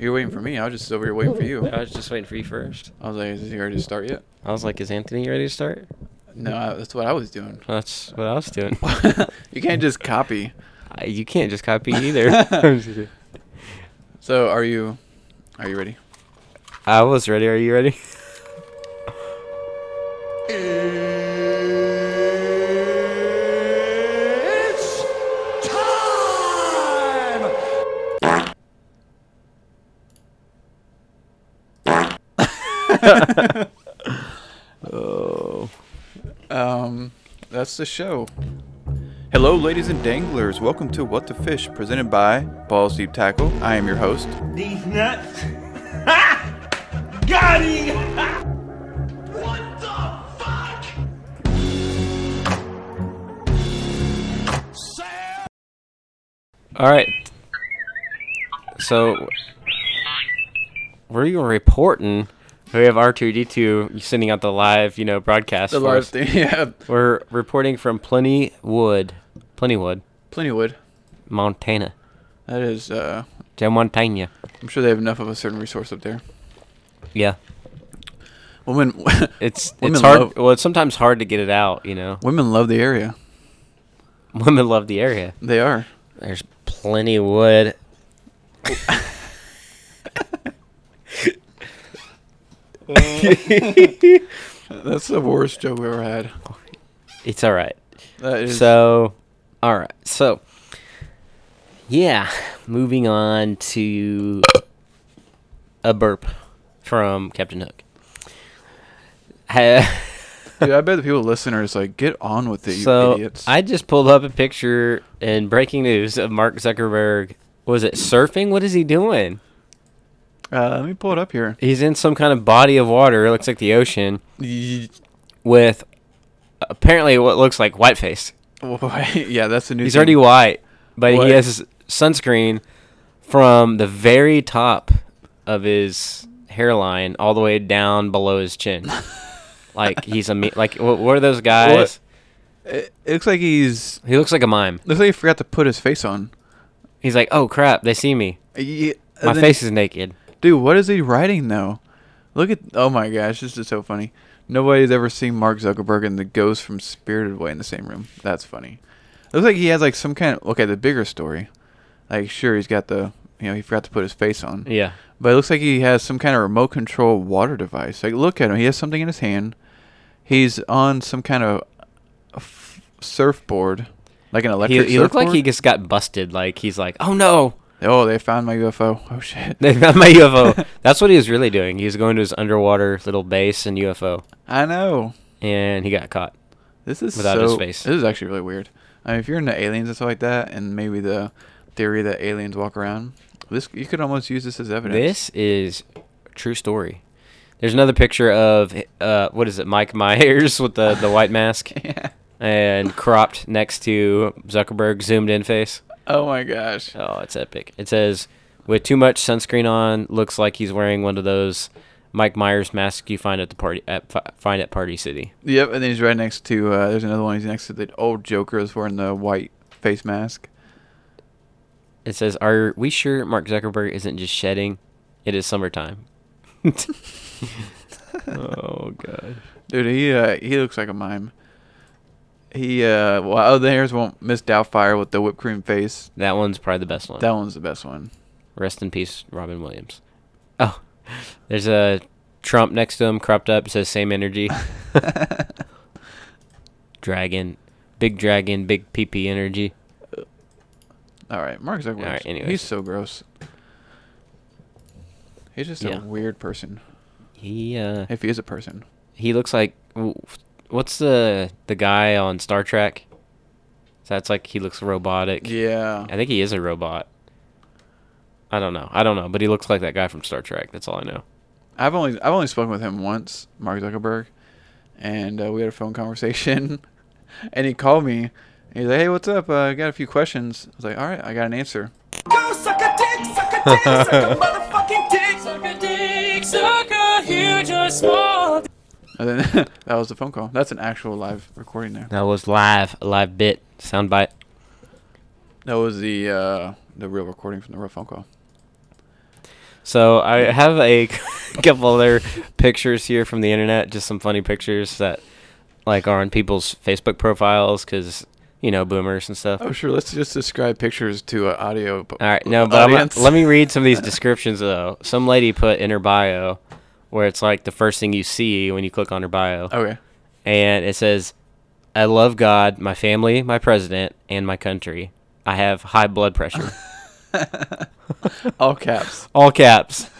You're waiting for me. I was just over here waiting for you. I was just waiting for you first. I was like, is he ready to start yet? I was like, is Anthony ready to start? No, I, that's what I was doing. That's what I was doing. you can't just copy. I- you can't just copy either. So, are you? Are you ready? I was ready. Are you ready? Oh. Um, that's the show. Hello, ladies and danglers. Welcome to What the Fish, presented by Balls Deep Tackle. I am your host. These nuts. Ha! Got him! Ha! What the fuck? Sam! All right. So we're reporting. We have R two D two sending out the live, you know, broadcast. The live us. thing. Yeah, We're reporting from Plenty Wood, Plentywood, plenty wood. Montana, That is. Uh, De Montana. I'm sure they have enough of a certain resource up there. Yeah, Women, it's Women it's hard. love- well, it's sometimes hard to get it out. You know, women love the area. women love the area. They are. There's plenty wood. That's the worst joke we ever had. It's all right. That is. So, all right. So, yeah, moving on to a burp from Captain Hook. Ha- Dude, I bet the people listeners like, get on with it, you so idiots. I just pulled up a picture in breaking news of Mark Zuckerberg. Was it surfing? What is he doing? Uh, let me pull it up here. He's in some kind of body of water. It looks like the ocean with apparently what looks like whiteface. yeah, that's the new. He's thing. already white, but What? he has sunscreen from the very top of his hairline all the way down below his chin. like he's a me- like what, what are those guys? It, it looks like he's. He looks like a mime. Looks like he forgot to put his face on. He's like, "Oh crap, they see me. Yeah, My face is naked." Dude, what is he writing though? Look at. Oh my gosh, this is so funny. Nobody's ever seen Mark Zuckerberg and the ghost from Spirited Away in the same room. That's funny. Looks like he has like some kind of. Okay, the bigger story. Like, sure, he's got the. You know, he forgot to put his face on. Yeah. But it looks like he has some kind of remote control water device. Like, look at him. He has something in his hand. He's on some kind of f- surfboard, like an He, electric. he looked like he just got busted. Like he's like, "Oh no, Oh, they found my UFO. Oh shit. they found my UFO." That's what he was really doing. He was going to his underwater little base and UFO, I know. and he got caught. This is Without so, his face. This is actually really weird. I mean, if you're into aliens and stuff like that, and maybe the theory that aliens walk around, this you could almost use this as evidence. This is a true story. There's another picture of uh, what is it, Mike Myers with the the white mask yeah. and cropped next to Zuckerberg zoomed in face. Oh my gosh. Oh, it's epic. It says with too much sunscreen on, looks like he's wearing one of those Mike Myers masks you find at the party at fi- find at Party City. Yep, and then he's right next to. Uh, there's another one. He's next to the old Joker who's wearing the white face mask. It says, "Are we sure Mark Zuckerberg isn't just shedding? It is summertime." oh god. Dude, he uh, he looks like a mime. He uh, well, oh, there's one Miss Doubtfire with the whipped cream face. That one's probably the best one. That one's the best one. Rest in peace, Robin Williams. Oh, there's a Trump next to him, cropped up. Says same energy. dragon, big dragon, big PP energy. All right, Mark Zuckerberg. All right, anyway, he's so gross. He's just Yeah. a weird person. He uh, If he is a person. he looks like what's the the guy on Star Trek? So that's like he looks robotic. Yeah. I think he is a robot. I don't know. I don't know, but he looks like that guy from Star Trek. That's all I know. I've only I've only spoken with him once, Mark Zuckerberg, and uh, we had a phone conversation, and he called me. He's like, "Hey, what's up? Uh, I got a few questions." I was like, "All right, I got an answer." Go suck a dick, suck a dick, suck a motherfucking dick. Suck a dick, suck a huge or small. And then that was the phone call. That's an actual live recording there. That was live, a live bit, soundbite. That was the uh, the real recording from the real phone call. So I have a couple other pictures here from the internet, just some funny pictures that like are on people's Facebook profiles because you know boomers and stuff. Oh, sure. Let's just describe pictures to an audio. All right, no, but let me read some of these descriptions though. Some lady put in her bio where it's like the first thing you see when you click on her bio, Okay. and it says, "I love God, my family, my president, and my country. I have high blood pressure." All caps. All caps.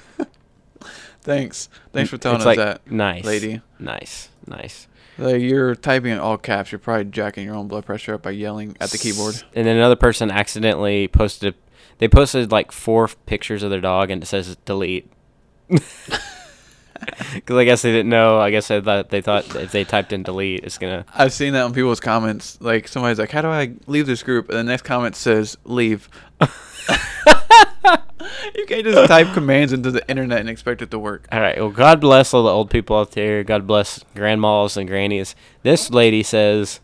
Thanks. Thanks for telling it's us like that, nice, lady. Nice, nice. Like you're typing in all caps. You're probably jacking your own blood pressure up by yelling at the keyboard. And then another person accidentally posted. A, They posted like four pictures of their dog, and it says delete. Because I guess they didn't know. I guess they thought they thought if they typed in delete, it's gonna. I've seen that on people's comments. Like somebody's like, "How do I leave this group?" And the next comment says, "Leave." you can't just type commands into the internet and expect it to work. All right. Well, God bless all the old people out there. God bless grandmas and grannies. This lady says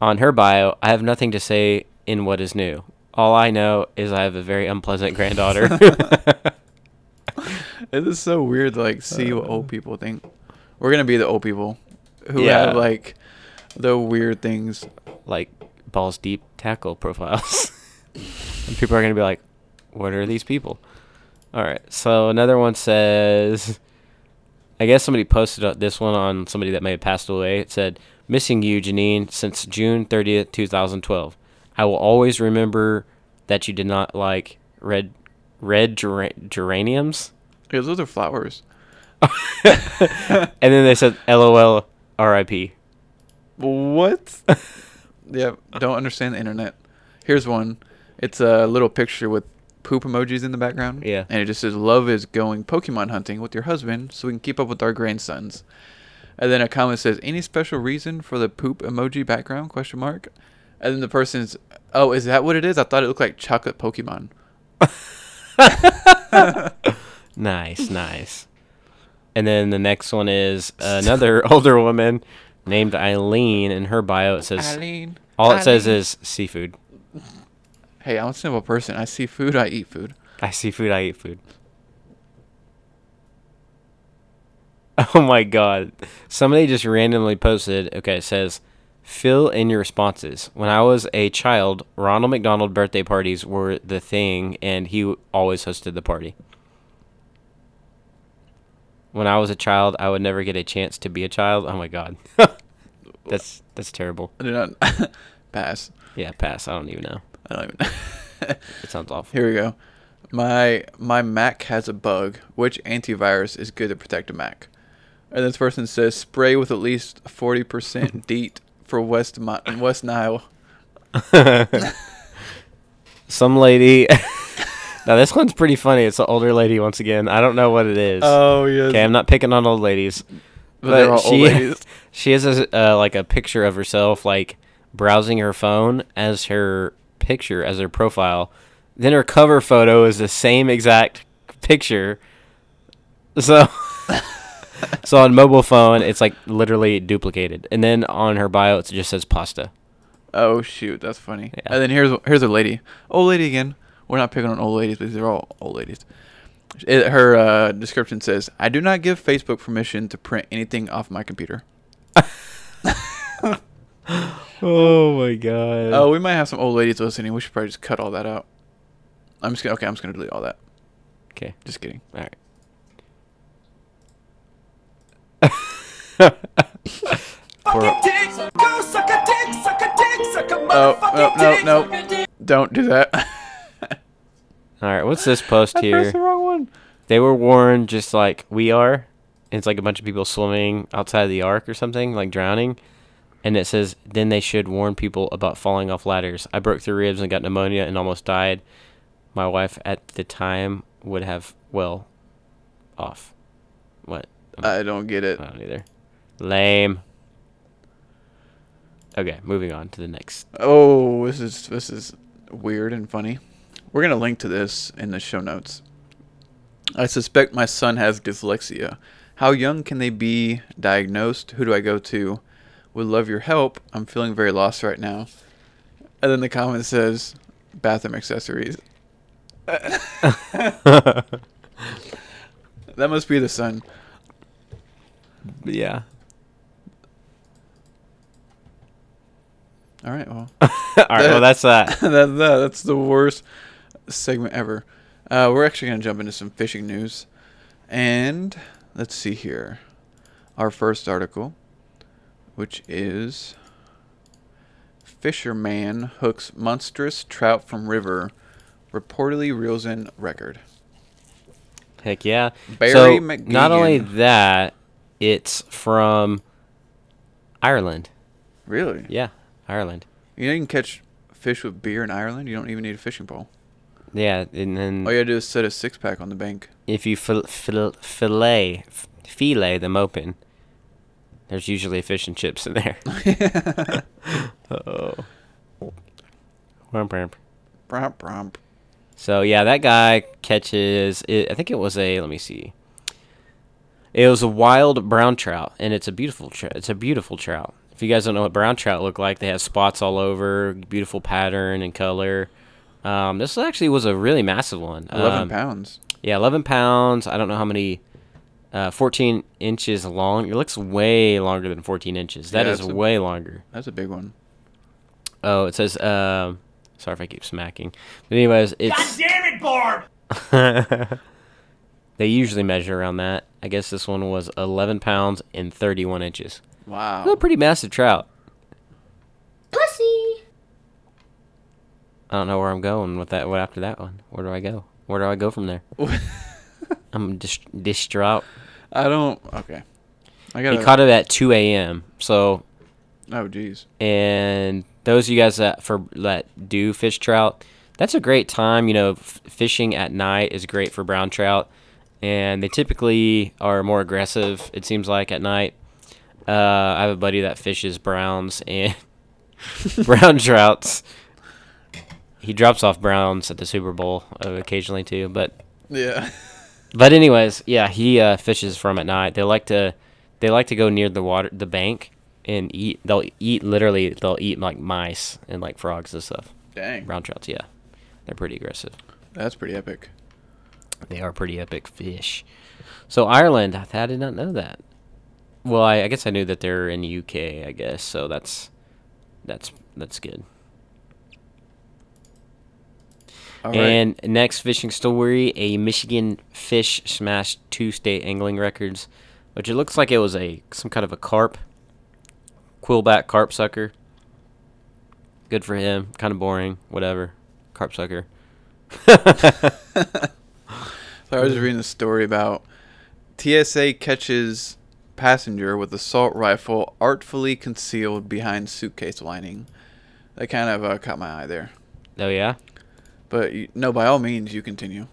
on her bio, "I have nothing to say in what is new. All I know is I have a very unpleasant granddaughter." It is so weird to like see what old people think. We're gonna be the old people who Yeah. have like the weird things. like balls deep tackle profiles. and people are going to be like, what are these people? All right. So another one says, I guess somebody posted uh, this one on somebody that may have passed away. It said, Missing you, Janine, since June 30th, 2012. I will always remember that you did not like red red gera- geraniums. Because those are flowers. And then they said, LOL, RIP. What? yeah, don't understand the internet. Here's one. It's a little picture with poop emojis in the background. Yeah. And it just says, "Love is going Pokemon hunting with your husband, so we can keep up with our grandsons." And then a comment says, "Any special reason for the poop emoji background?" Question mark. And then the person's, "Oh, is that what it is? I thought it looked like chocolate Pokemon." Nice, nice. And then the next one is another older woman named Eileen. In her bio, it says Eileen. all it says is seafood. "Hey, I'm a simple person. I see food, I eat food." I see food. I eat food. Oh my god! Somebody just randomly posted. Okay, it says, "Fill in your responses." When I was a child, Ronald McDonald birthday parties were the thing, and he always hosted the party. When I was a child, I would never get a chance to be a child. Oh my god, that's that's terrible. I do not pass. Yeah, pass. I don't even know. I don't even. Know. it sounds awful. Here we go. My my Mac has a bug. Which antivirus is good to protect a Mac? And this person says spray with at least forty percent DEET for West Mi- West Nile. Some lady. Now this one's pretty funny. It's an older lady once again. I don't know what it is. Oh yes. okay, I'm not picking on old ladies. but they're all old she ladies. she has a, uh, like a picture of herself like browsing her phone as her picture as her profile. Then her cover photo is the same exact picture. So so on mobile phone it's like literally duplicated. And then on her bio it just says pasta. Oh shoot, that's funny. Yeah. And then here's here's a lady, old lady again. We're not picking on old ladies, but these are all old ladies. It, her uh, description says, "I do not give Facebook permission to print anything off my computer." Oh my god. Oh, we might have some old ladies listening. We should probably just cut all that out. I'm just gonna okay. I'm just gonna delete all that. Okay. Just kidding. All right. Fucking dicks, go suck a dick, suck a dick, suck a Oh, motherfucking no, dick. no, suck a. Don't do that. All right. What's this post I pressed here? the wrong one. They were warned just like we are. It's like a bunch of people swimming outside the ark or something, like drowning. And it says, then they should warn people about falling off ladders. I broke three ribs and got pneumonia and almost died. My wife at the time would have, well, off. What? Um, I don't get it. I don't either. Lame. Okay, moving on to the next. Oh, this is this is weird and funny. We're gonna link to this in the show notes. I suspect my son has dyslexia. How young can they be diagnosed? Who do I go to? Would love your help. I'm feeling very lost right now. And then the comment says, bathroom accessories. That must be the sun. yeah. All right, well, All right. Well, that's that. that, that that's the worst segment ever. Uh, we're actually gonna jump into some fishing news, and let's see here. Our first article, which is Fisherman hooks monstrous trout from river, reportedly reels in record. Heck yeah. Barry so not only that, it's from Ireland. Really? Yeah, Ireland. You know you can catch fish with beer in Ireland. You don't even need a fishing pole. Yeah, and then All you gotta do is set a six pack on the bank. if you fil- fil- fillet fillet them open, there's usually fish and chips in there. oh. Bromp, bromp. So yeah, that guy catches. It, I think it was a. Let me see. It was a wild brown trout, and it's a beautiful. Tr- it's a beautiful trout. If you guys don't know what brown trout look like, they have spots all over, beautiful pattern and color. Um, this actually was a really massive one. Eleven Um, pounds. Yeah, 11 pounds. I don't know how many. Uh, 14 inches long. It looks way longer than 14 inches. That Yeah, is a- way longer. That's a big one. Oh, it says. Um, sorry if I keep smacking. But anyways, it's. God damn it, Barb! they usually measure around that. I guess this one was 11 pounds and 31 inches. Wow. A pretty massive trout. Pussy. I don't know where I'm going with that. What after that one? Where do I go? Where do I go from there? I'm dis- distraught. I don't. Okay. I gotta. caught it at 2 a.m. So oh, jeez. and those of you guys that for that do fish trout, that's a great time. You know, f- fishing at night is great for brown trout, and they typically are more aggressive. It seems like at night. Uh, I have a buddy that fishes browns and brown trouts. He drops off browns at the Super Bowl uh, occasionally too, but Yeah. but anyways, yeah, he uh, fishes from at night. They like to they like to go near the water the bank and eat. They'll eat literally. They'll eat like mice and like frogs and stuff. Dang. Brown trouts, yeah, they're pretty aggressive. That's pretty epic. They are pretty epic fish. So Ireland, I, I did not know that. Well, I, I guess I knew that they're in UK. I guess so. That's that's that's good. All right. And next fishing story, a Michigan fish smashed two state angling records, which it looks like it was a some kind of a carp, quillback carp sucker. Good for him. Kind of boring. Whatever. Carp sucker. So I was just reading a story about TSA catches passenger with assault rifle artfully concealed behind suitcase lining. That kind of uh, caught my eye there. Oh yeah. But you, no, by all means, you continue.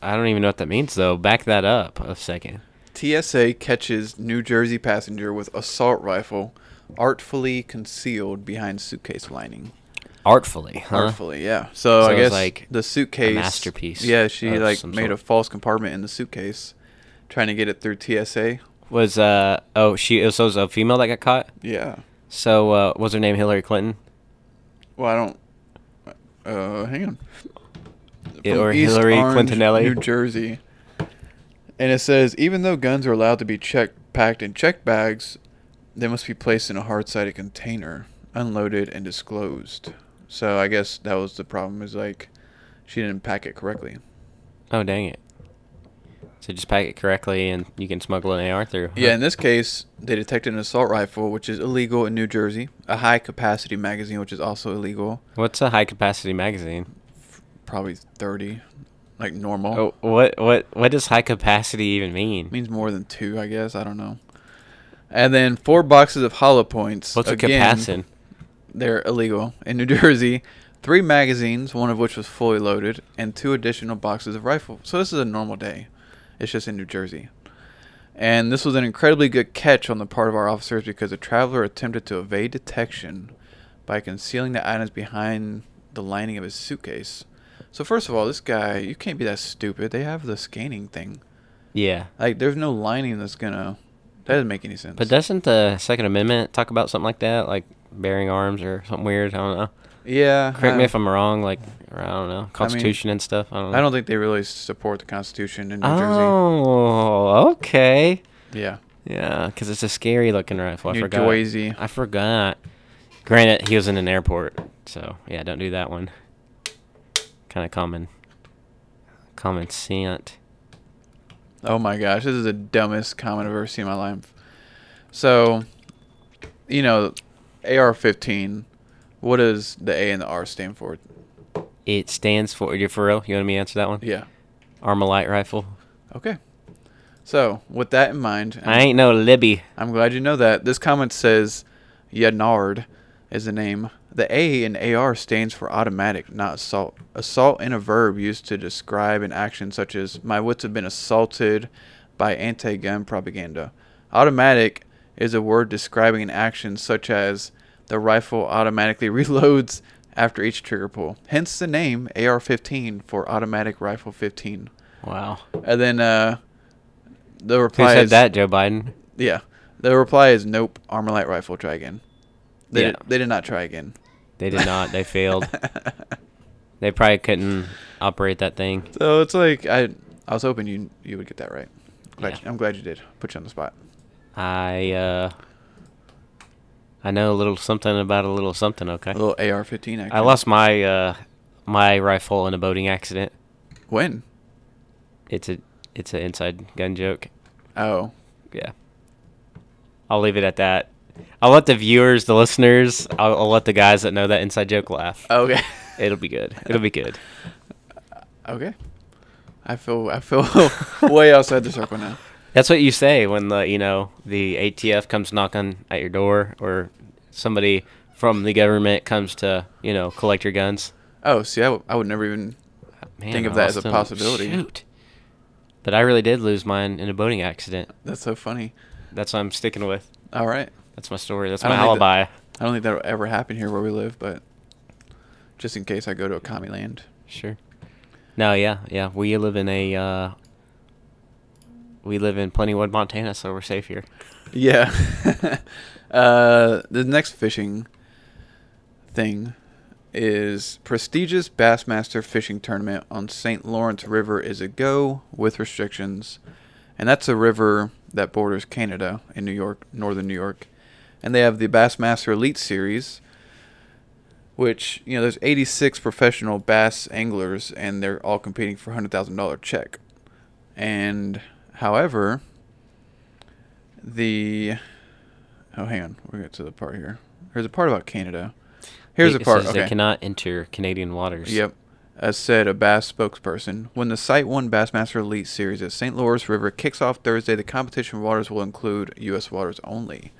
I don't even know what that means though. Back that up a second. TSA catches New Jersey passenger with assault rifle artfully concealed behind suitcase lining. Artfully, huh? Artfully, yeah. So, So I guess like the suitcase masterpiece Yeah, she like made sort. a false compartment in the suitcase, trying to get it through TSA. Was uh oh she so it was a female that got caught. Yeah. So uh, was her name Hillary Clinton? Well, I don't. Uh, hang on. From or East Hillary Orange, Clintonelli? New Jersey. And it says even though guns are allowed to be checked, packed in checked bags, they must be placed in a hard-sided container, unloaded and disclosed. So I guess that was the problem. Is like she didn't pack it correctly. Oh dang it! So just pack it correctly, and you can smuggle an AR through. Yeah, in this case, they detected an assault rifle, which is illegal in New Jersey, a high-capacity magazine, which is also illegal, What's a high capacity magazine? probably 30, like normal. Oh, what what what does high capacity even mean? means more than two, I guess. I don't know. And then four boxes of hollow points. What's a Again, capacin? They're illegal in New Jersey. Three magazines, one of which was fully loaded, and two additional boxes of rifle. So this is a normal day. It's just in New Jersey. And this was an incredibly good catch on the part of our officers because the traveler attempted to evade detection by concealing the items behind the lining of his suitcase. So first of all, this guy, you can't be that stupid. They have the scanning thing. Yeah, Like, there's no lining that's gonna. That doesn't make any sense. but doesn't the Second Amendment talk about something like that, like bearing arms or something weird? I don't know. Yeah. Correct me uh, if I'm wrong. Like I don't know Constitution and stuff. I don't. know. I don't think they really support the Constitution in New Jersey. Oh, okay. Yeah. Yeah, because it's a scary looking rifle. I forgot. Jersey. I forgot. Granted, he was in an airport, so yeah, don't do that one. Kind of common. Common sense. Oh my gosh, this is the dumbest comment I've ever seen in my life. So, you know, AR-15. What does the A and the R stand for? It stands for. You for real? You want me to answer that one? Yeah. Armalite rifle. Okay. So, with that in mind, I ain't no Libby. I'm glad you know that. This comment says Yanard is the name. The A in AR stands for automatic, not assault. Assault in a verb used to describe an action such as my wits have been assaulted by anti-gun propaganda. Automatic is a word describing an action such as the rifle automatically reloads after each trigger pull. Hence the name AR-15 for automatic rifle 15. Wow. And then uh the Who reply said is that, Joe Biden? yeah. The reply is nope. Armalite rifle. Try again. They Yeah. did, they did not try again. They did not. They failed. They probably couldn't operate that thing. So it's like I I was hoping you you would get that right. Glad Yeah. you- I'm glad you did. Put you on the spot. I uh I know a little something about a little something, okay? A little AR-15 action. I lost my uh my rifle in a boating accident. when? It's a it's an inside gun joke. Oh, Yeah. I'll leave it at that. I'll let the viewers, the listeners, I'll, I'll let the guys that know that inside joke laugh. okay, It'll be good. It'll be good. okay. I feel I feel way outside the circle now. That's what you say when the you know the ATF comes knocking at your door or somebody from the government comes to you know collect your guns. Oh, see, I, w- I would never even. Man, Think of that as a possibility. Shoot. But I really did lose mine in a boating accident. That's so funny. That's what I'm sticking with. All right. That's my story. That's my don't that- alibi. I don't think that'll ever happen here where we live, but just in case I go to a commie land. Sure. No, yeah, yeah. We live in a uh, we live in Plentywood, Montana, so we're safe here. Yeah. uh, the next fishing thing is prestigious Bassmaster fishing tournament on St. Lawrence River is a go with restrictions, and that's a river that borders Canada in New York, northern New York, and they have the Bassmaster Elite Series, which you know there's 86 professional bass anglers, and they're all competing for a hundred thousand dollar check, and however the oh hang on. We'll get to the part here. There's a part about canada. Here's the part says okay. They cannot enter Canadian waters. yep. As said a bass spokesperson. When the site one bassmaster elite series at st Lawrence river kicks off thursday the competition waters will include u.s waters only.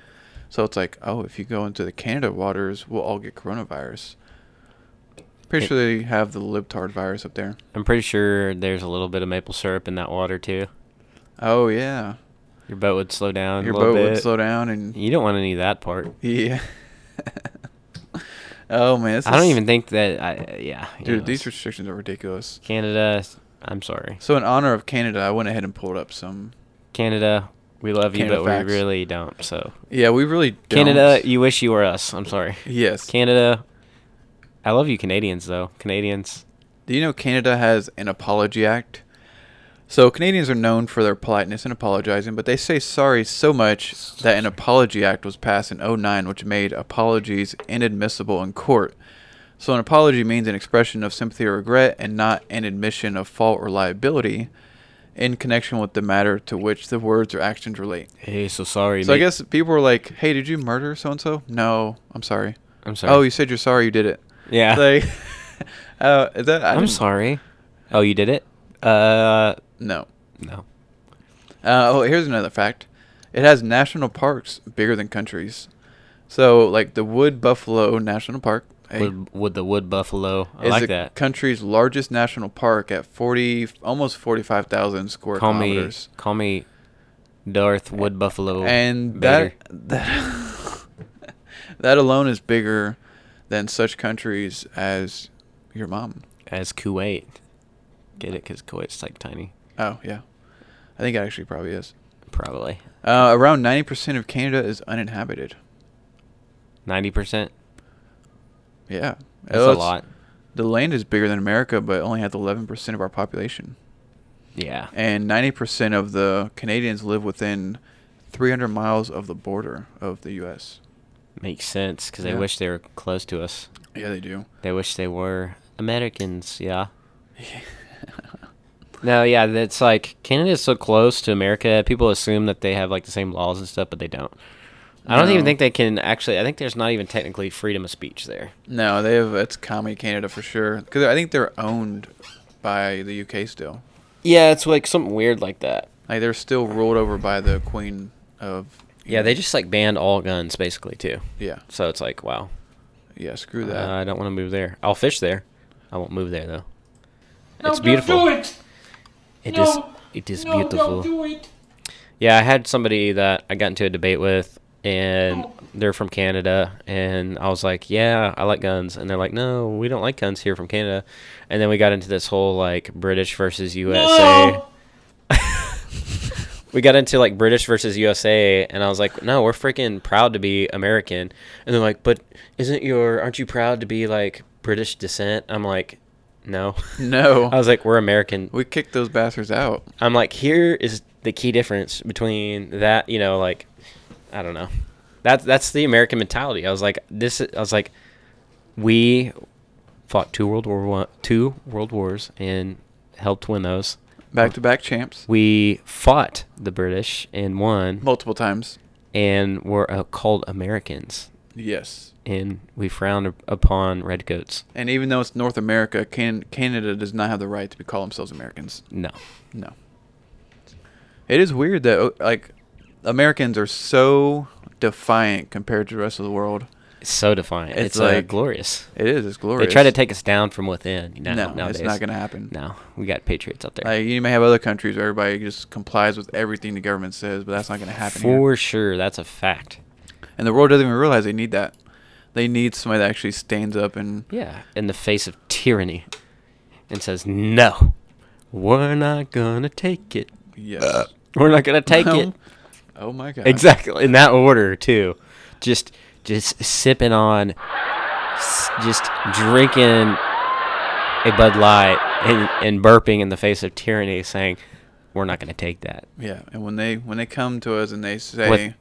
So it's like oh if you go into the canada waters we'll all get coronavirus. Pretty It- sure they have the libtard virus up there. I'm pretty sure there's a little bit of maple syrup in that water too. Oh yeah Your boat would slow down. your a little boat bit. would slow down and You don't want any of that part. yeah oh man I don't even think that. I yeah. Dude, anyways. these restrictions are ridiculous. Canada. I'm sorry, So, in honor of Canada, I went ahead and pulled up some. Canada. We love you, Canada but facts. we really don't. So Yeah, we really don't. Canada, you wish you were us. I'm sorry. Yes. Canada. I love you, Canadians. Though Canadians. Do you know Canada has an apology act? So, Canadians are known for their politeness and apologizing, but they say sorry so much that an apology act was passed in 09, which made apologies inadmissible in court. So, an apology means an expression of sympathy or regret and not an admission of fault or liability in connection with the matter to which the words or actions relate. Hey, so sorry. So I guess people were like, "Hey, did you murder so and so?" No, I'm sorry. I'm sorry. Oh, you said you're sorry you did it. yeah. Like, uh, that? I I'm sorry. Oh, you did it? Uh, No. no. Uh, oh, here's another fact. It has national parks bigger than countries. So, like the Wood Buffalo National Park would the wood buffalo? I is like the that. country's largest national park at 40, almost 45,000 square Call me, kilometers. call me, Darth Wood Buffalo. and that that that alone is bigger than such countries as your mom. as Kuwait. Get it? Because Kuwait's like tiny. Oh yeah, I think it actually probably is. Probably Uh, around ninety percent of Canada is uninhabited. ninety percent. Yeah, That's Oh, a lot. The land is bigger than America, but only has 11% of our population. Yeah. And 90% of the Canadians live within 300 miles of the border of the U.S. Makes sense because they wish they were close to us. Yeah, they do. They wish they were Americans. Yeah. No, yeah, that's like Canada's so close to America. People assume that they have like the same laws and stuff, but they don't. I don't even think they can actually. I think there's not even technically freedom of speech there. No, they have. It's Comedy Canada for sure. Because I think they're owned by the UK still. Yeah, it's like something weird like that. Like they're still ruled over by the Queen of. Yeah, they just like banned all guns basically too. Yeah, So it's like, wow, yeah. Screw uh, that. I don't want to move there. I'll fish there. I won't move there though. No, it's don't beautiful. do it. It is. No. It is no, beautiful. don't do it. Yeah, I had somebody that I got into a debate with, and Oh. they're from Canada, and I was like, "Yeah, I like guns," and they're like, "No, we don't like guns here from Canada," and then we got into this whole like British versus USA. No. We got into like British versus USA, and I was like, "No, we're freaking proud to be American," and they're like, "But isn't your aren't you proud to be like British descent?" I'm like, "No." no, I was like, "We're American." we kicked those bastards out. I'm like, here is the key difference between that, you know, like, I don't know. That's that's the American mentality. I was like, this. I was like, we fought two world war one, two world wars, and helped win those. Back to back champs. We fought the British and won, Multiple times. and were uh, called Americans, Yes. And we frowned up- upon redcoats. And even though it's North America, can, Canada does not have the right to be call themselves Americans. No, No. It is weird that uh, like Americans are so defiant compared to the rest of the world. it's so defiant. It's It's, uh, like- glorious. It is. It's glorious. They try to take us down from within. You know, no, nowadays. it's not gonna happen. No, we got patriots out there. Like you may have other countries where everybody just complies with everything the government says, but that's not gonna happen For here. sure, that's a fact. And the world doesn't even realize they need that. They need somebody that actually stands up and Yeah, in the face of tyranny, and says, "No, we're not gonna take it. yes. Uh, we're not gonna take it." Oh my god. Exactly in that order too. Just, just sipping on, just drinking a Bud Light and, and burping in the face of tyranny, saying, "We're not gonna take that." Yeah, and when they when they come to us and they say,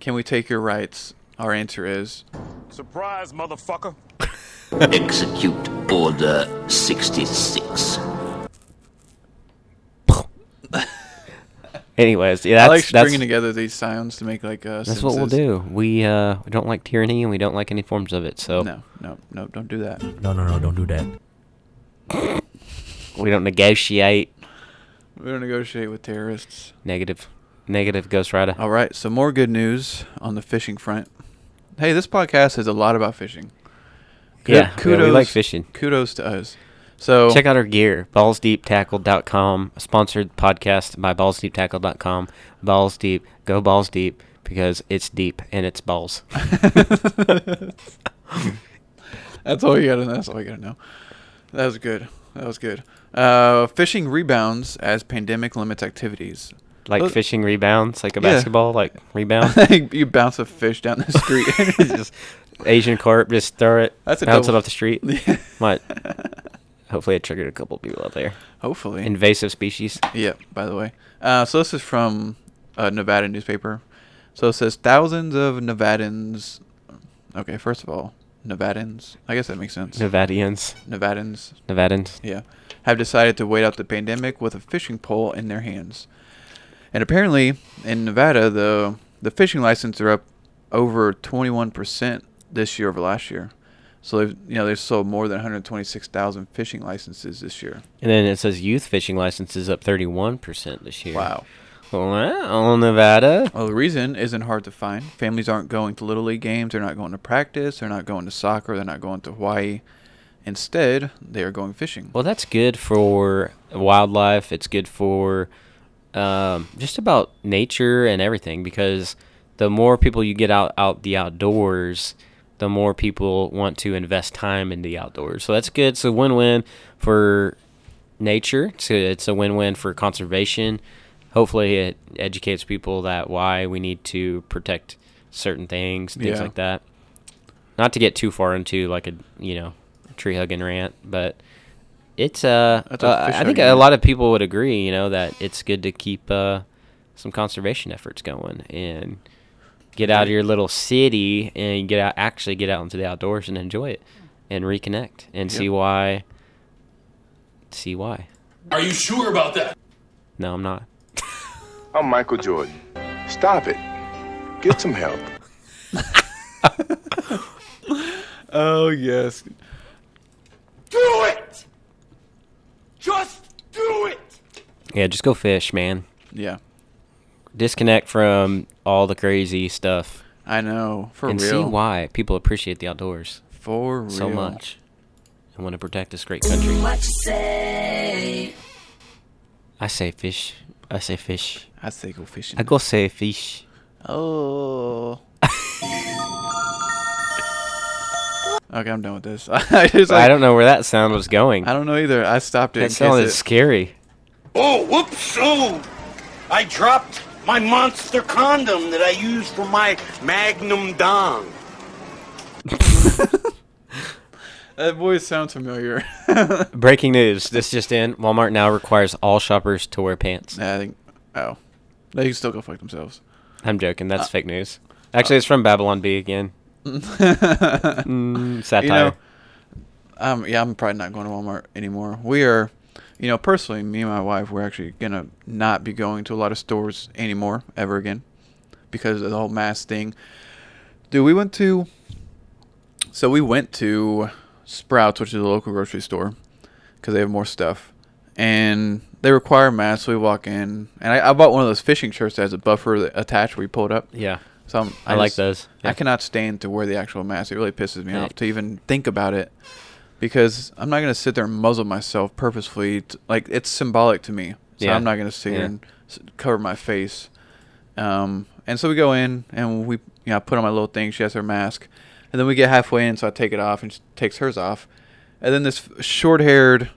"Can we take your rights?" Our answer is, Surprise, motherfucker. Execute Order 66. Anyways, yeah, that's I like that's, stringing together these sounds to make like uh, that's what we'll do. We uh, we don't like tyranny and we don't like any forms of it. So No, no, no, don't do that. No, no, no, don't do that. we don't negotiate. We don't negotiate with terrorists. Negative, negative Ghost Rider. All right, so more good news on the fishing front. Hey, this podcast is a lot about fishing. Ku- yeah, yeah, we like fishing. Kudos to us. So Check out our gear, ballsdeeptackle.com, sponsored podcast by ballsdeeptackle.com. Balls deep, go balls deep because it's deep and it's balls. That's all you gotta. That's all you gotta know. That was good. That was good. Uh, fishing rebounds as pandemic limits activities. Like Look- fishing rebounds, like a Yeah. basketball, like rebound. you bounce a fish down the street. just Asian carp, just throw it, That's a bounce double- it off the street. Might. Hopefully, it triggered a couple people out there. Hopefully. Invasive species. Yeah, by the way. Uh, so this is from a Nevada newspaper. So it says thousands of Nevadans. Okay, first of all, Nevadans. I guess that makes sense. Nevadians. Nevadans. Nevadans. Yeah, have decided to wait out the pandemic with a fishing pole in their hands. And apparently, in Nevada, the the fishing licenses are up over 21% this year over last year. So they've you know they've sold more than 126,000 fishing licenses this year. And then it says youth fishing licenses up 31% this year. Wow. Wow, Nevada. Well, the reason isn't hard to find. Families aren't going to little league games. They're not going to practice. They're not going to soccer. They're not going to Hawaii. Instead, they are going fishing. Well, that's good for wildlife. It's good for um, just about nature and everything because the more people you get out out the outdoors, the more people want to invest time in the outdoors. So that's good. It's a win-win for nature. It's a, it's a win-win for conservation. Hopefully, it educates people that why we need to protect certain things, things Yeah. like that. Not to get too far into like a you know tree hugging rant, but it's uh, uh, I think hugging a lot of people would agree. You know that it's good to keep uh, some conservation efforts going and get out of your little city and get out actually get out into the outdoors and enjoy it and reconnect and see why. See why? Are you sure about that? No, I'm not. I'm Michael Jordan. Stop it. Get some help. Oh yes. Do it! Just do it! Yeah, just go fish, man. Yeah. Disconnect from all the crazy stuff I know. For real. and see why people appreciate the outdoors For real. so much and want to protect this great country. What you say? I say fish. I say fish. I say go fishing. I go say fish. Oh. okay, I'm done with this. I just I don't know where that sound was going. I don't know either. I stopped it. in That case sounded it- scary. Oh, whoops! Oh, I dropped my monster condom that I use for my Magnum Dong. That voice sounds familiar. Breaking news. This just in. Walmart now requires all shoppers to wear pants. Nah, I think. Oh, they can still go fuck themselves. I'm joking. That's Uh, fake news. Actually, it's from Babylon Bee again. Mm, satire. You know, um, yeah, I'm probably not going to Walmart anymore. We are, you know, personally, me and my wife, we're actually gonna not be going to a lot of stores anymore ever again because of the whole mask thing. Dude, we went to. So we went to Sprouts, which is a local grocery store, because they have more stuff, and they require masks. So we walk in, and I, I bought one of those fishing shirts that has a buffer attached where you pull it up. yeah. So I'm, I like just- those. I cannot stand to wear the actual mask. It really pisses me Yeah. off to even think about it because I'm not gonna sit there and muzzle myself purposefully. To, like it's symbolic to me, so Yeah. I'm not gonna sit Yeah. here and s- cover my face. Um, and so we go in and we, you know, I put on my little thing. She has her mask, and then we get halfway in, so I take it off and she takes hers off, and then this short-haired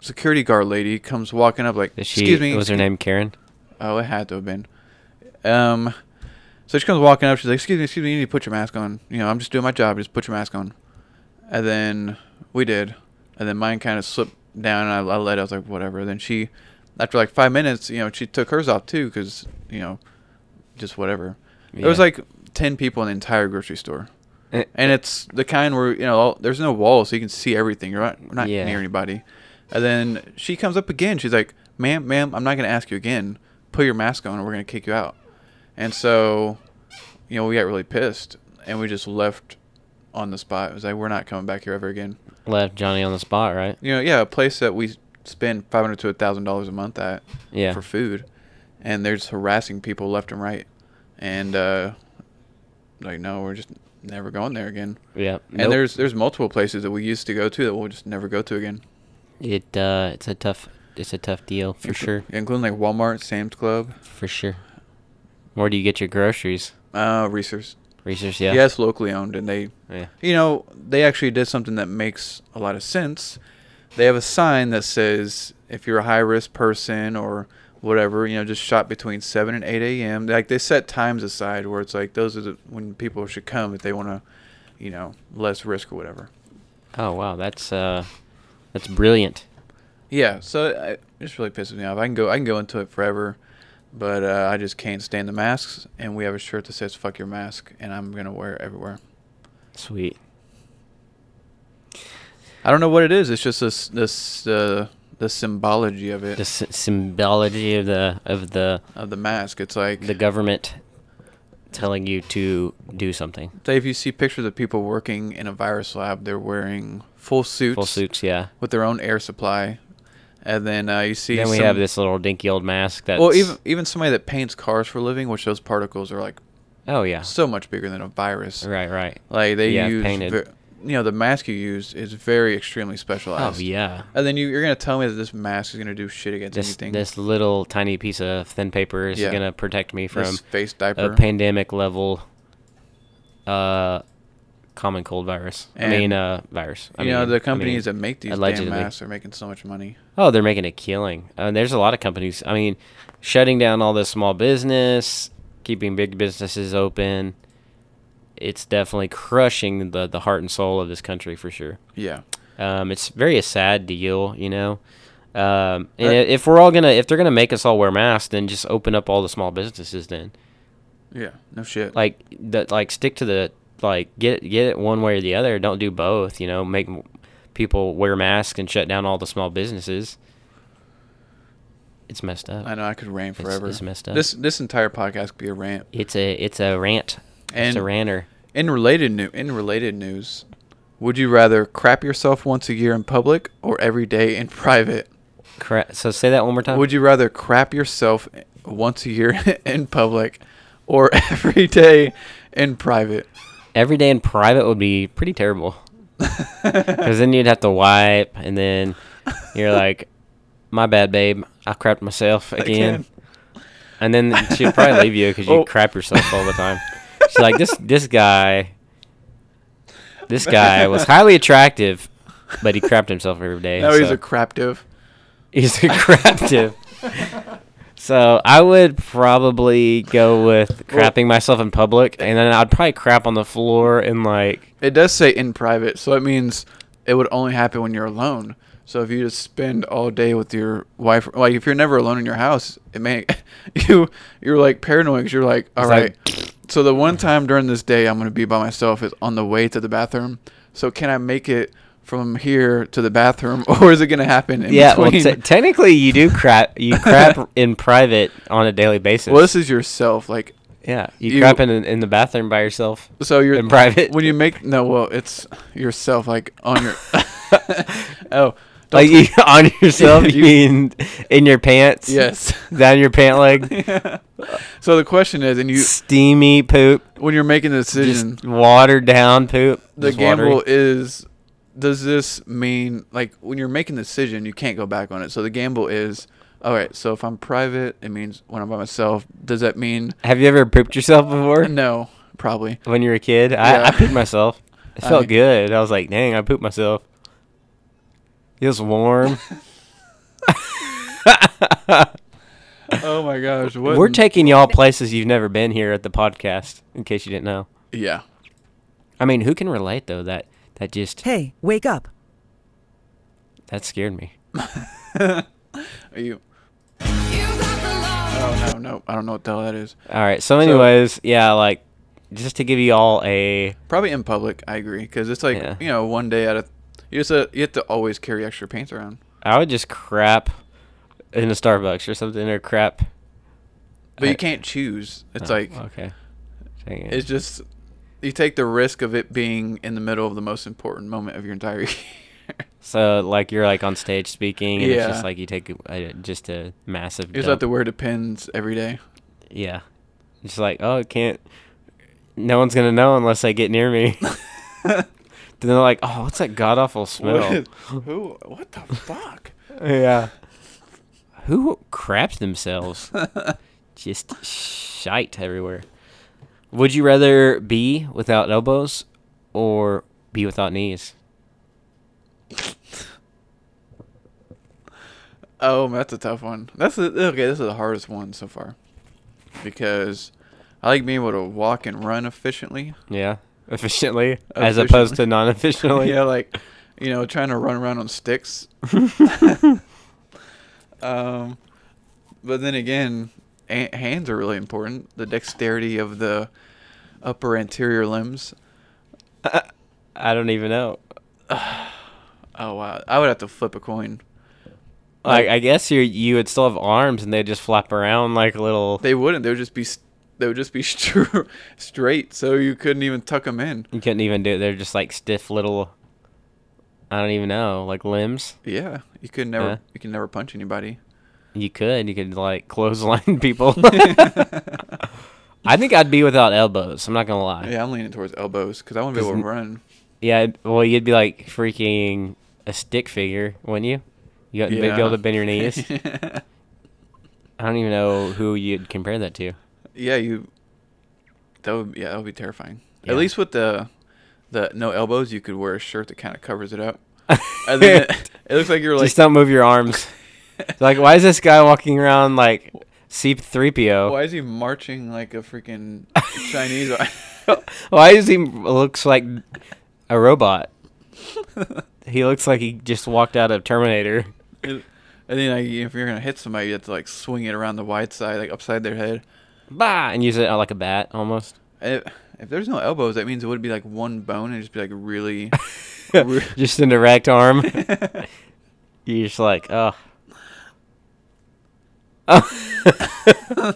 security guard lady comes walking up like, she, "Excuse me." Was her name Karen? Oh, it had to have been. Um, so she comes walking up. She's like, "Excuse me, excuse me. You need to put your mask on. You know, I'm just doing my job. Just put your mask on." And then we did, and then mine kind of slipped down, and I, I let it. I was like, "Whatever." Then she, after like five minutes, you know, she took hers off too, because you know, just whatever. Yeah. There was like ten people in the entire grocery store, Eh. and it's the kind where you know all, there's no walls, so you can see everything. You're not, we're not Yeah. near anybody. And then she comes up again. She's like, "Ma'am, ma'am, I'm not gonna ask you again. Put your mask on, or we're gonna kick you out." And so, you know, we got really pissed, and we just left on the spot. It was like, "We're not coming back here ever again." Left Johnny on the spot, right? You know, yeah, a place that we spend five hundred to a thousand dollars a month at Yeah. for food, and they're just harassing people left and right, and uh, like, no, we're just never going there again. Yeah. And there's there's multiple places that we used to go to that we'll just never go to again. it. Uh, it's a tough. It's a tough deal for Inclu- sure. including like Walmart, Sam's Club, For sure. Where do you get your groceries? uh, Reese's. Research, yeah. It's locally owned, and they, Yeah. you know, they actually did something that makes a lot of sense. They have a sign that says if you're a high risk person or whatever, you know, just shop between seven and eight a.m. Like they set times aside where it's like those are the when people should come if they want to, you know, less risk or whatever. Oh wow, that's uh, that's brilliant. Yeah, so it just really pisses me off. I can go, I can go into it forever, but uh, I just can't stand the masks. And we have a shirt that says "fuck your mask," and I'm gonna wear it everywhere. Sweet. I don't know what it is. It's just this this uh, the symbology of it The s- symbology of the of the of the mask. It's like the government telling you to do something. if you see pictures of people working in a virus lab, they're wearing full suits, Full suits, yeah. with their own air supply, and then uh, you see Then we some- have this little dinky old mask That Well, even even somebody that paints cars for a living, which those particles are like oh yeah, so much bigger than a virus. right, right. Like they Yeah, use, painted. ver- you know, the mask you use is very extremely specialized. Oh yeah. And then you, you're gonna tell me that this mask is gonna do shit against This anything. this little tiny piece of thin paper is Yeah. gonna protect me from This face diaper. a pandemic level uh common cold virus. I mean uh virus. I you know, mean- the I companies mean, that make these damn masks are making so much money. Oh, they're making a killing. Uh, there's a lot of companies. I mean, shutting down all the small business, keeping big businesses open. it's definitely crushing the the heart and soul of this country for sure. Yeah. Um, it's very a sad deal, you know. Um, and if we're all gonna, if they're gonna make us all wear masks, then just open up all the small businesses. Then, Yeah. No shit. like, the, like stick to the like get get it one way or the other. Don't do both. You know, make people wear masks and shut down all the small businesses. It's messed up. I know I could rant forever. it's messed up. This this entire podcast could be a rant. It's a it's a rant. it's a And- ranter. In related new in related news, would you rather crap yourself once a year in public or every day in private? Cra- so say that one more time. Would you rather crap yourself once a year in public or every day in private? Every day in private would be pretty terrible. Because then you'd have to wipe, and then you're like, "My bad, babe. I crapped myself again." And then she'd probably leave you because you Oh. crap yourself all the time. She's like, "This this guy, this guy was highly attractive, but he crapped himself every day." Now he's a craptive. He's a craptive. so I would probably go with crapping myself in public, and then I'd probably crap on the floor and like It does say in private, so it means it would only happen when you're alone. So if you just spend all day with your wife, like if you're never alone in your house, it may you you're like paranoid because you're like, all right. like- so the one time during this day I'm gonna be by myself is on the way to the bathroom. So can I make it from here to the bathroom, or is it gonna happen in yeah. Well, between? te- technically, you do crap. You crap in private on a daily basis. well, this is yourself, like yeah, you, you- crap in in the bathroom by yourself. so you're In private. when you make no. Well, it's yourself, like on your. oh, Like you, on yourself, you mean in your pants? Yes. Down your pant leg. So the question is, and you Steamy poop. when you're making the decision, Just watered down poop. the just watery. gamble is, does this mean like when you're making the decision, you can't go back on it. So the gamble is, all right. So if I'm private, it means when I'm by myself. Does that mean Have you ever pooped yourself before? no? Probably. When you were a kid, I, Yeah. I pooped myself. It I felt mean- good. I was like, dang, I pooped myself. It was warm. Oh my gosh! What? We're taking y'all places you've never been here at the podcast, in case you didn't know. yeah. I mean, who can relate though? That that just Hey, wake up. that scared me. Are you? Oh no, no! I don't know what the hell that is. All right. So, anyways, yeah, like just to give you all a Probably in public. I agree because it's like Yeah. you know one day out of you just uh, you have to always carry extra pants around. I would just crap in a Starbucks or something or crap. But I- you can't choose. It's Oh, like okay. Dang it. it's just you take the risk of it being in the middle of the most important moment of your entire year. So like you're like on stage speaking, and it's just like you take a, just a massive. You just have dump. to wear the pins every day. Yeah. It's like, oh, it can't. No one's gonna know unless they get near me. then they're like, oh, what's that god awful smell? What, who? What the fuck? yeah. Who craps themselves? Just shite everywhere. Would you rather be without elbows or be without knees? Oh, that's a tough one. That's the, okay. This is the hardest one so far because I like being able to walk and run efficiently. Yeah, efficiently, as opposed to non-efficiently. yeah, like you know, trying to run around on sticks. um, but then again, a- hands are really important. The dexterity of the upper anterior limbs. I don't even know. Oh wow, I would have to flip a coin. Like, I guess you you would still have arms and they'd just flap around like little. They wouldn't. They would just be. s- They would just be str- straight, so you couldn't even tuck them in. You couldn't even do it. They're just like stiff little. I don't even know, like limbs. Yeah, you could never. Yeah. You can never punch anybody. You could. You could like clothesline people. I think I'd be without elbows. I'm not gonna lie. Yeah, I'm leaning towards elbows because I want to be able to run. Yeah. Well, you'd be like freaking a stick figure, wouldn't you? You wouldn't be able to bend your knees. I don't even know who you'd compare that to. Yeah, you. That would yeah, that would be terrifying. Yeah. At least with the the no elbows, you could wear a shirt that kind of covers it up. it, it looks like you're like Just don't move your arms. Like, why is this guy walking around like C3PO? why is he marching like a freaking Chinese? Why is he looks like a robot? he looks like he just walked out of Terminator. And then like, if you're gonna hit somebody, you have to like swing it around the wide side, like upside their head. Bah, and use it uh, like a bat almost. If, if there's no elbows, that means it would be like one bone and just be like really. re- just an erect arm. You're just like, oh. yeah,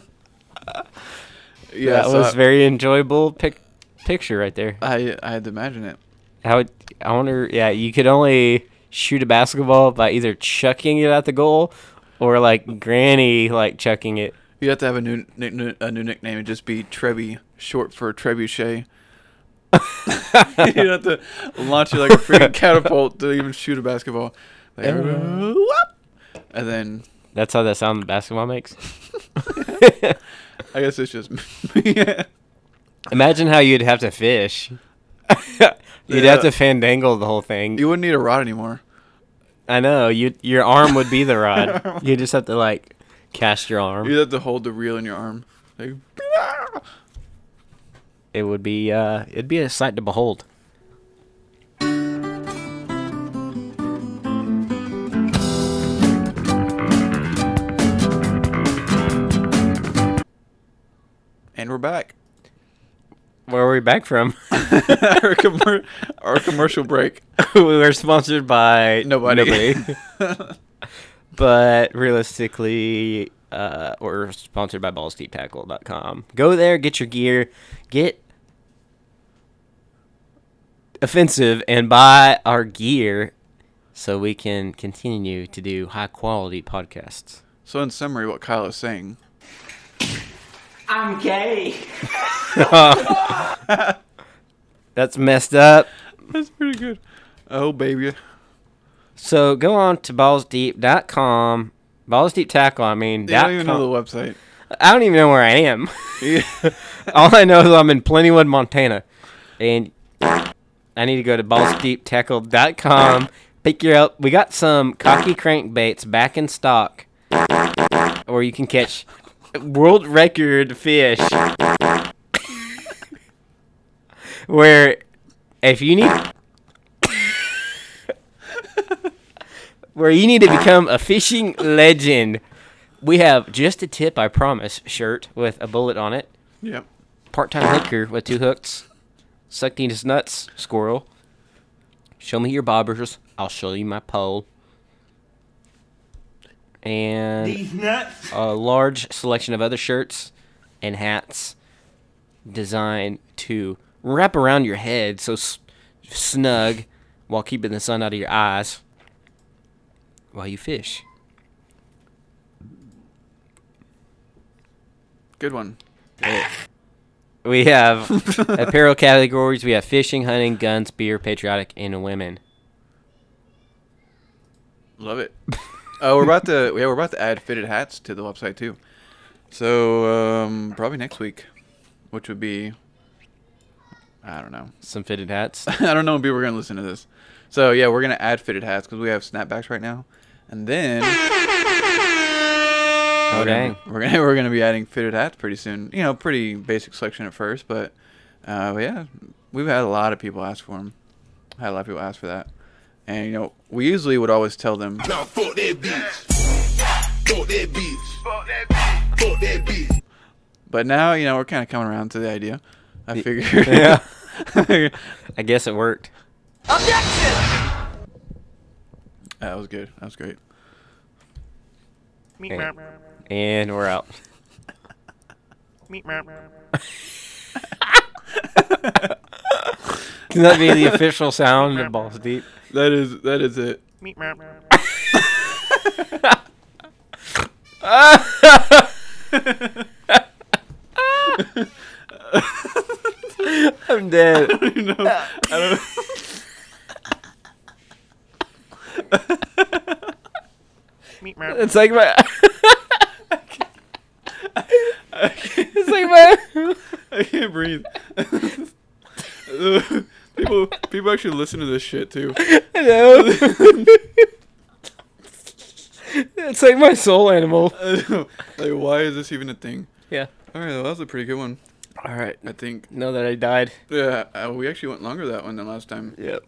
that so was very enjoyable pic- picture right there. I I had to imagine it. How would, I wonder? Yeah, you could only shoot a basketball by either chucking it at the goal, or like Granny like chucking it. You have to have a new a new nickname and just be Trebby, short for trebuchet. you have to launch it like a freaking catapult to even shoot a basketball. Like, uh-huh. and then That's how that sound basketball makes. I guess it's just. Imagine how you'd have to fish. you'd Yeah. have to fandangle the whole thing. you wouldn't need a rod anymore. I know. You your arm would be the rod. you just have to like cast your arm. You'd have to hold the reel in your arm. Like, It would be uh it'd be a sight to behold. And we're back. Where are we back from? our, commer- our commercial break. we were sponsored by Nobody. but realistically, uh, we're sponsored by ballsdeeptackle.com. Go there, get your gear, get offensive, and buy our gear so we can continue to do high quality podcasts. So, in summary, what Kyle is saying. I'm gay. That's messed up. That's pretty good. Oh, baby. So go on to ballsdeep.com. Balls Deep Tackle, I mean. You dot don't even know the website. I don't even know where I am. Yeah. All I know is I'm in Plentywood, Montana. And I need to go to ballsdeeptackle.com. Pick your up. We got some cocky crankbaits back in stock where you can catch world record fish. where if you need where you need to become a fishing legend, we have just a tip, I promise, shirt with a bullet on it. Yep. Part-time hooker with two hooks. Sucking his nuts, squirrel. Show me your bobbers. I'll show you my pole. And a large selection of other shirts and hats designed to wrap around your head so s- snug while keeping the sun out of your eyes while you fish. Good one. We have apparel categories. We have fishing, hunting, guns, beer, patriotic, and women. Love it. Oh, we're about to yeah, we're about to add fitted hats to the website too. So um, probably next week, which would be I don't know. Some fitted hats. I don't know when people are gonna listen to this. So yeah, we're gonna add fitted hats because we have snapbacks right now, and then Oh, we're dang. gonna, we're gonna we're gonna be adding fitted hats pretty soon. You know, pretty basic selection at first, but uh, but yeah, we've had a lot of people ask for them. Had a lot of people ask for that, and you know, we usually would always tell them Now fuck that bitch. Fuck that bitch. Fuck that bitch. Fuck that bitch. But now, you know, we're kind of coming around to the idea. I figured. Yeah. I guess it worked. that was good. That was great. And, and we're out. Can that be the official sound of Balls Deep? That is that is it. I'm dead. you know, I don't. It's like my. it's like my. I can't breathe. People people actually listen to this shit too. I know. it's like my soul animal. like, why is this even a thing? Yeah. All right, well, that was a pretty good one. All right. I think. Know that I died. Yeah, uh, we actually went longer that one than last time. Yep.